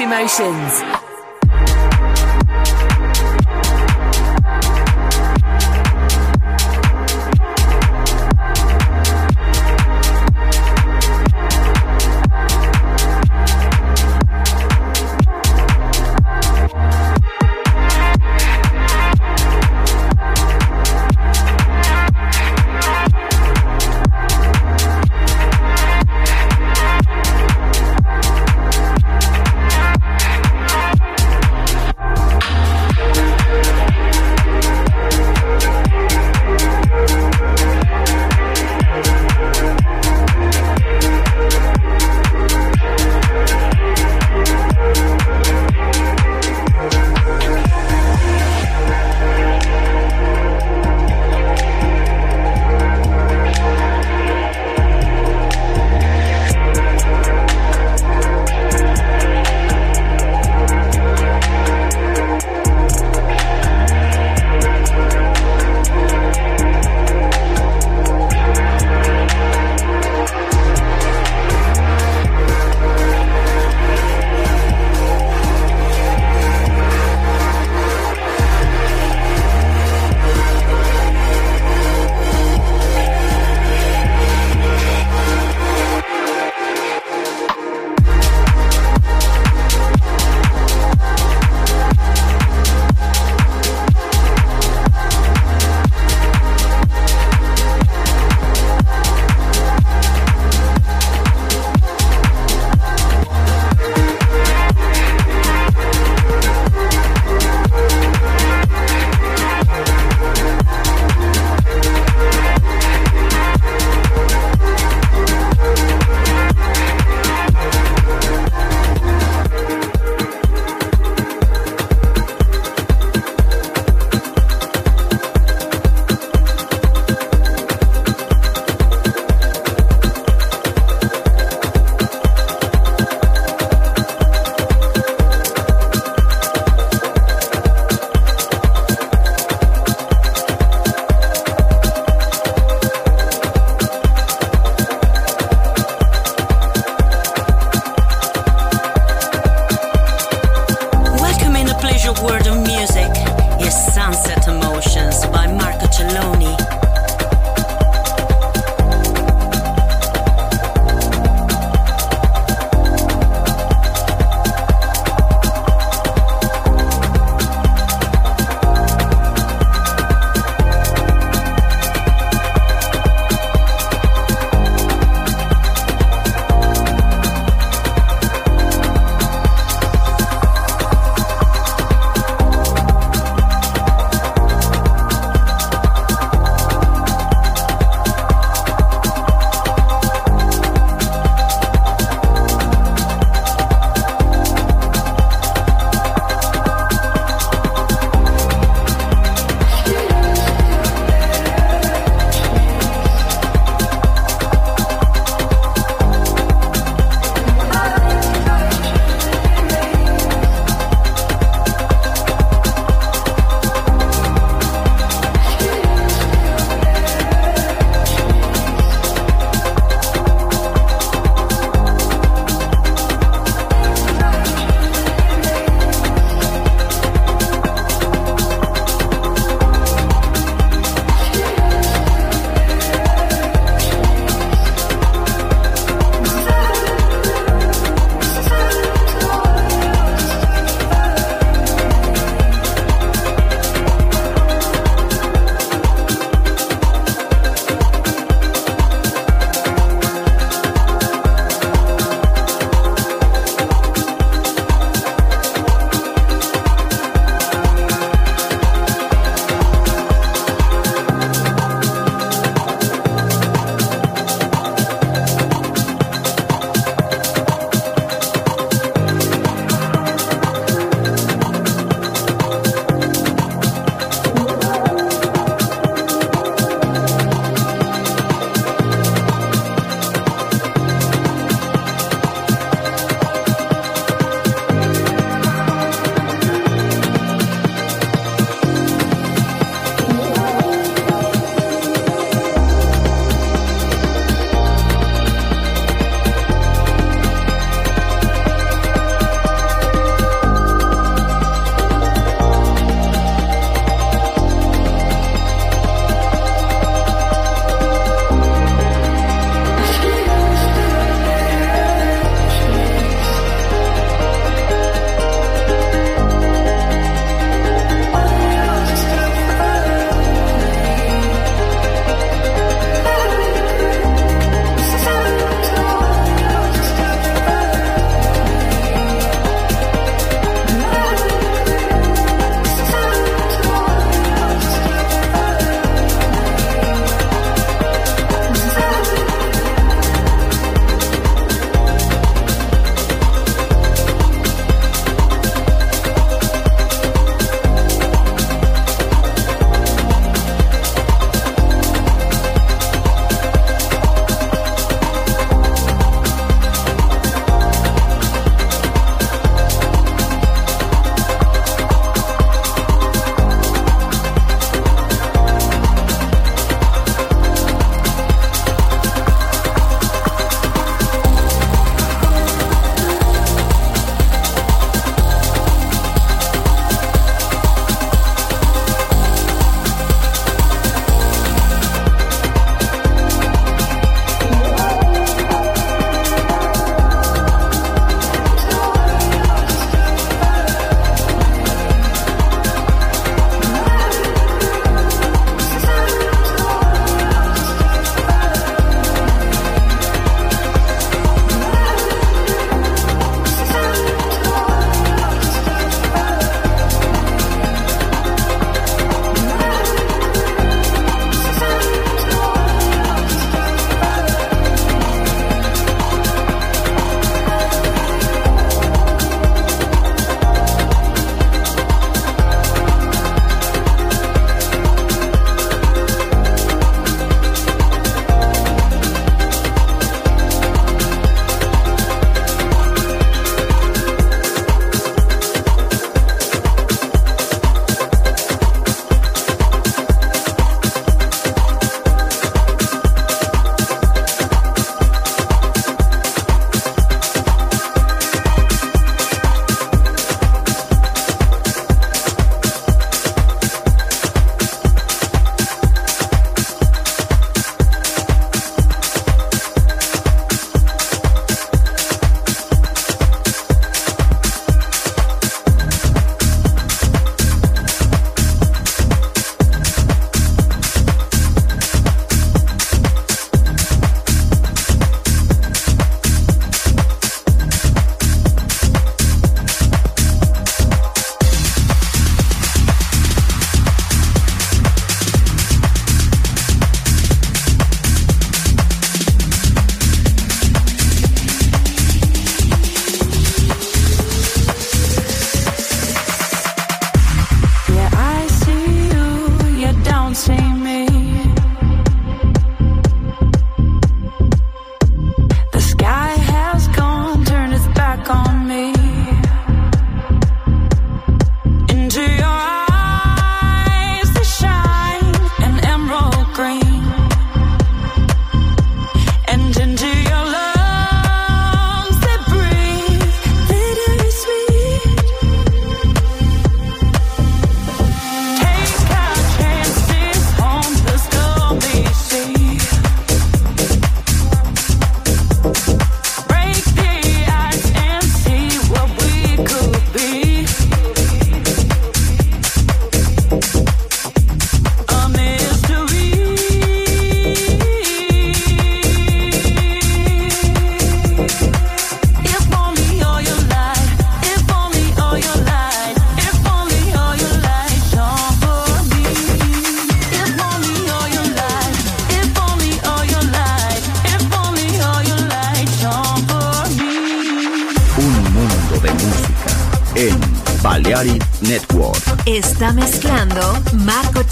Emotions.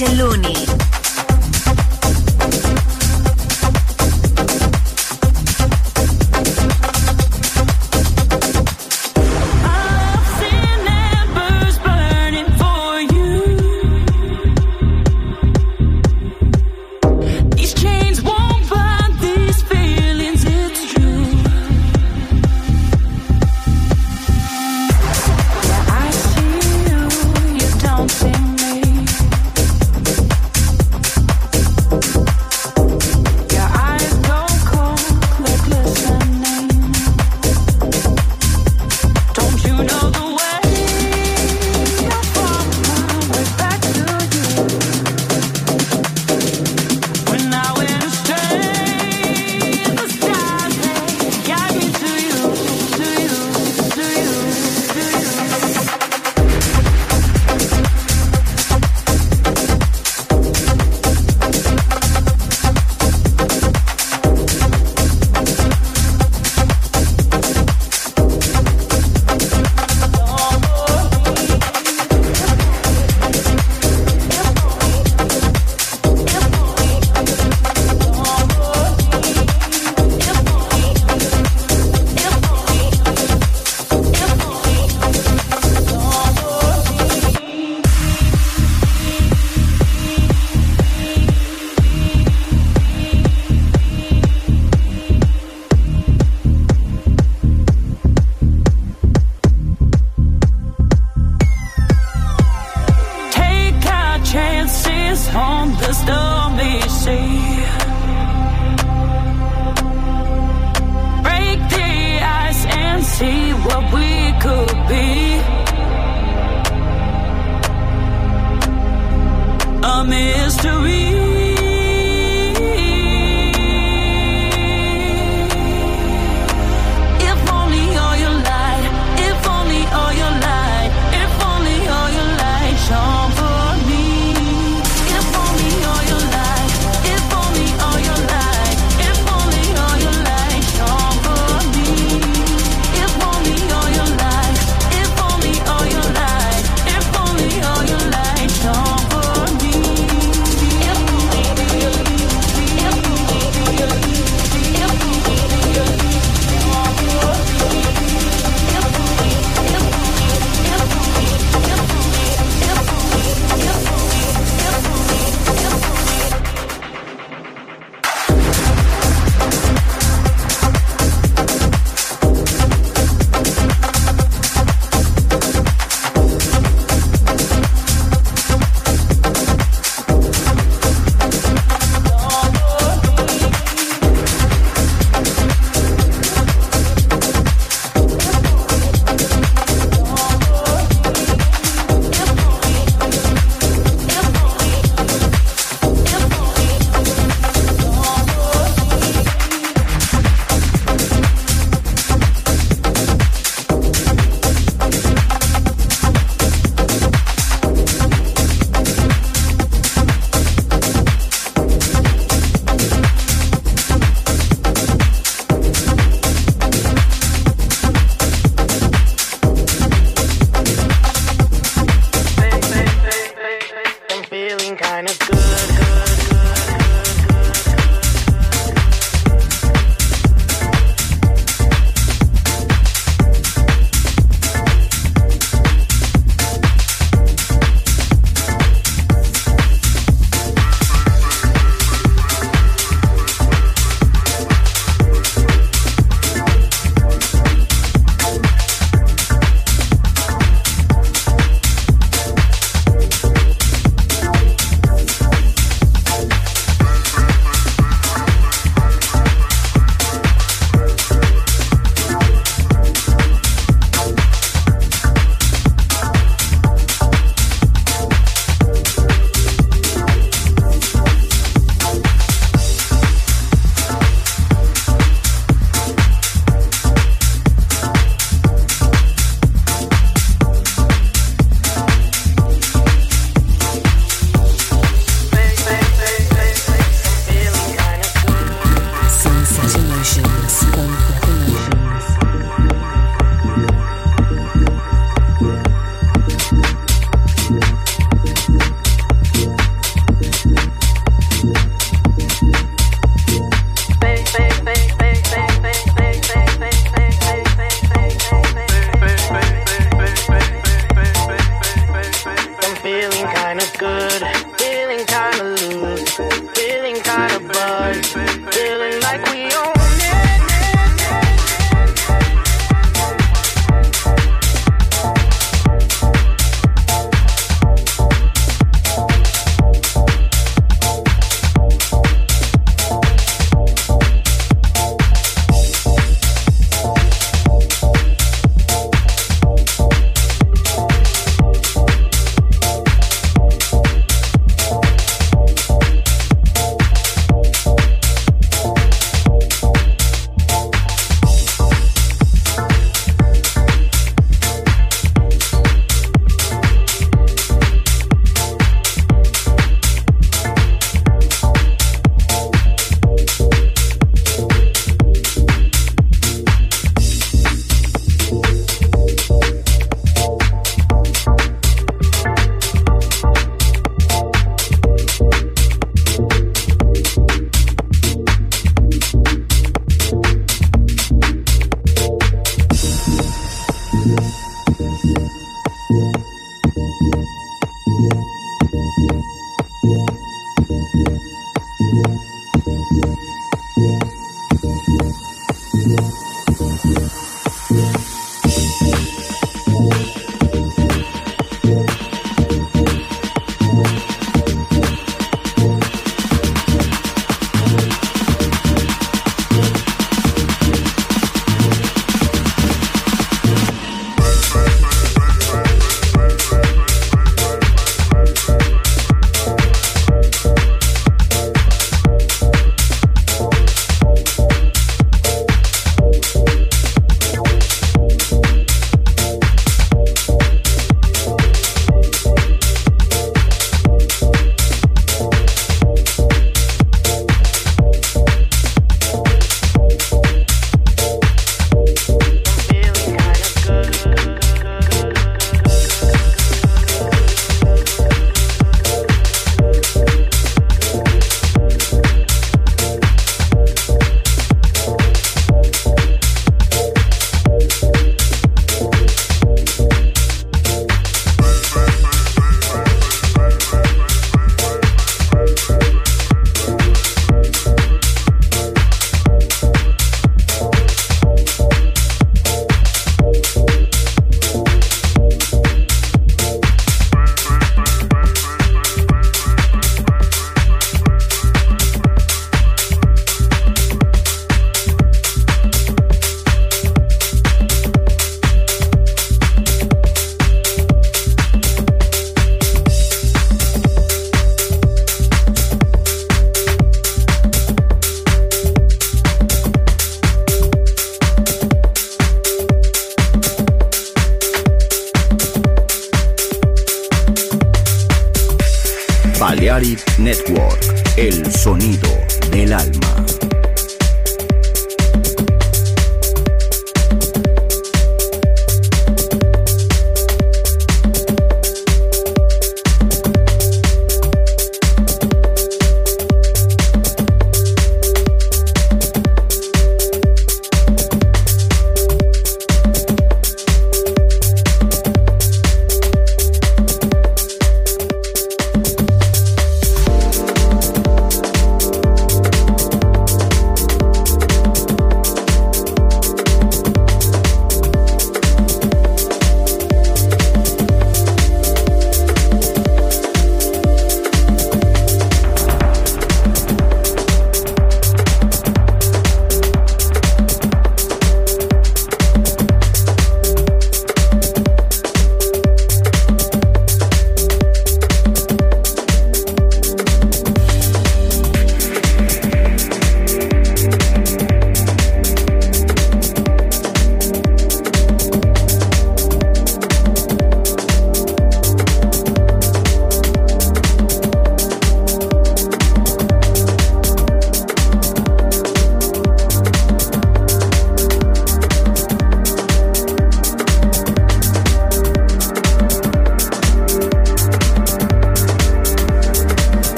Celluni.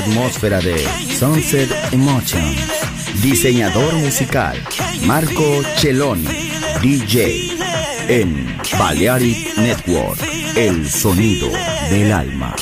Atmósfera de Sunset Emotions. Diseñador musical Marco Celloni, DJ en Balearic Network, el sonido del alma.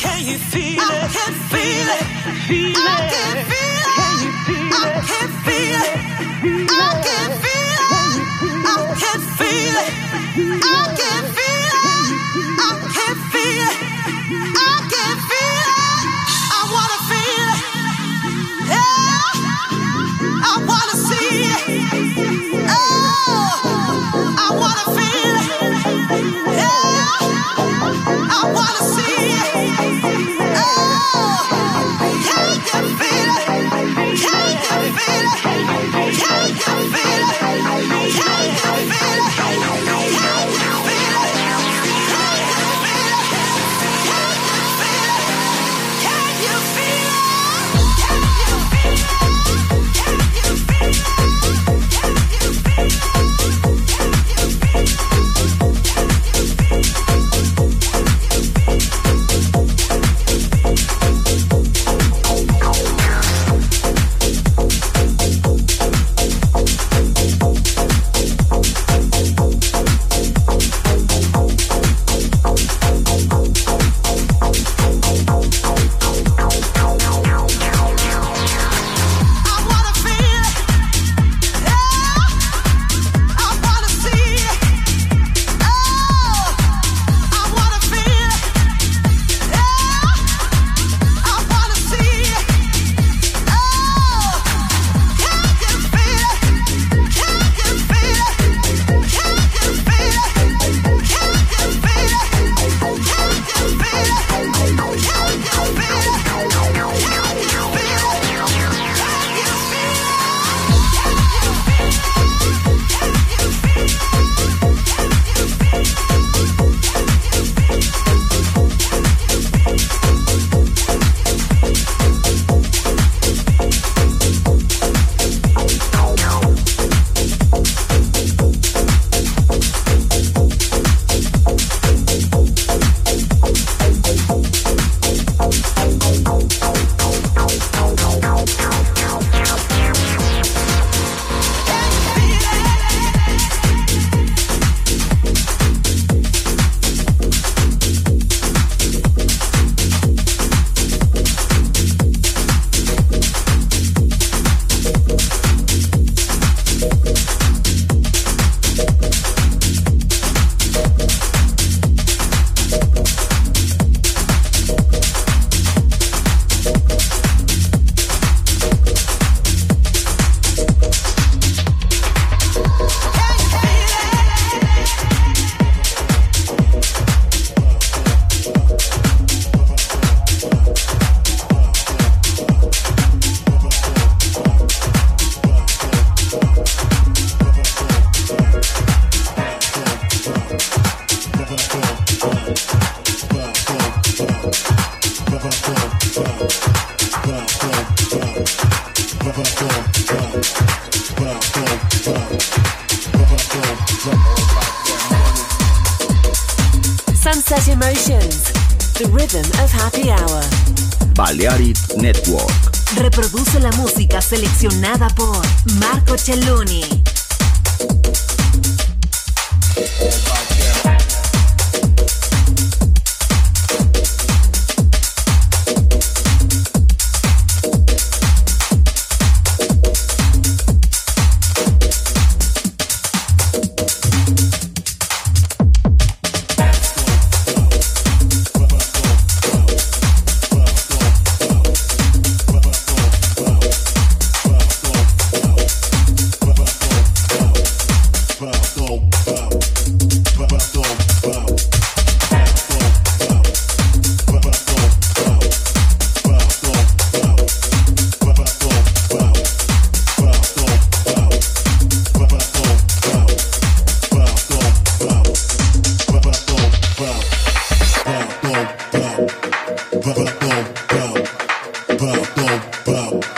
bom, bom.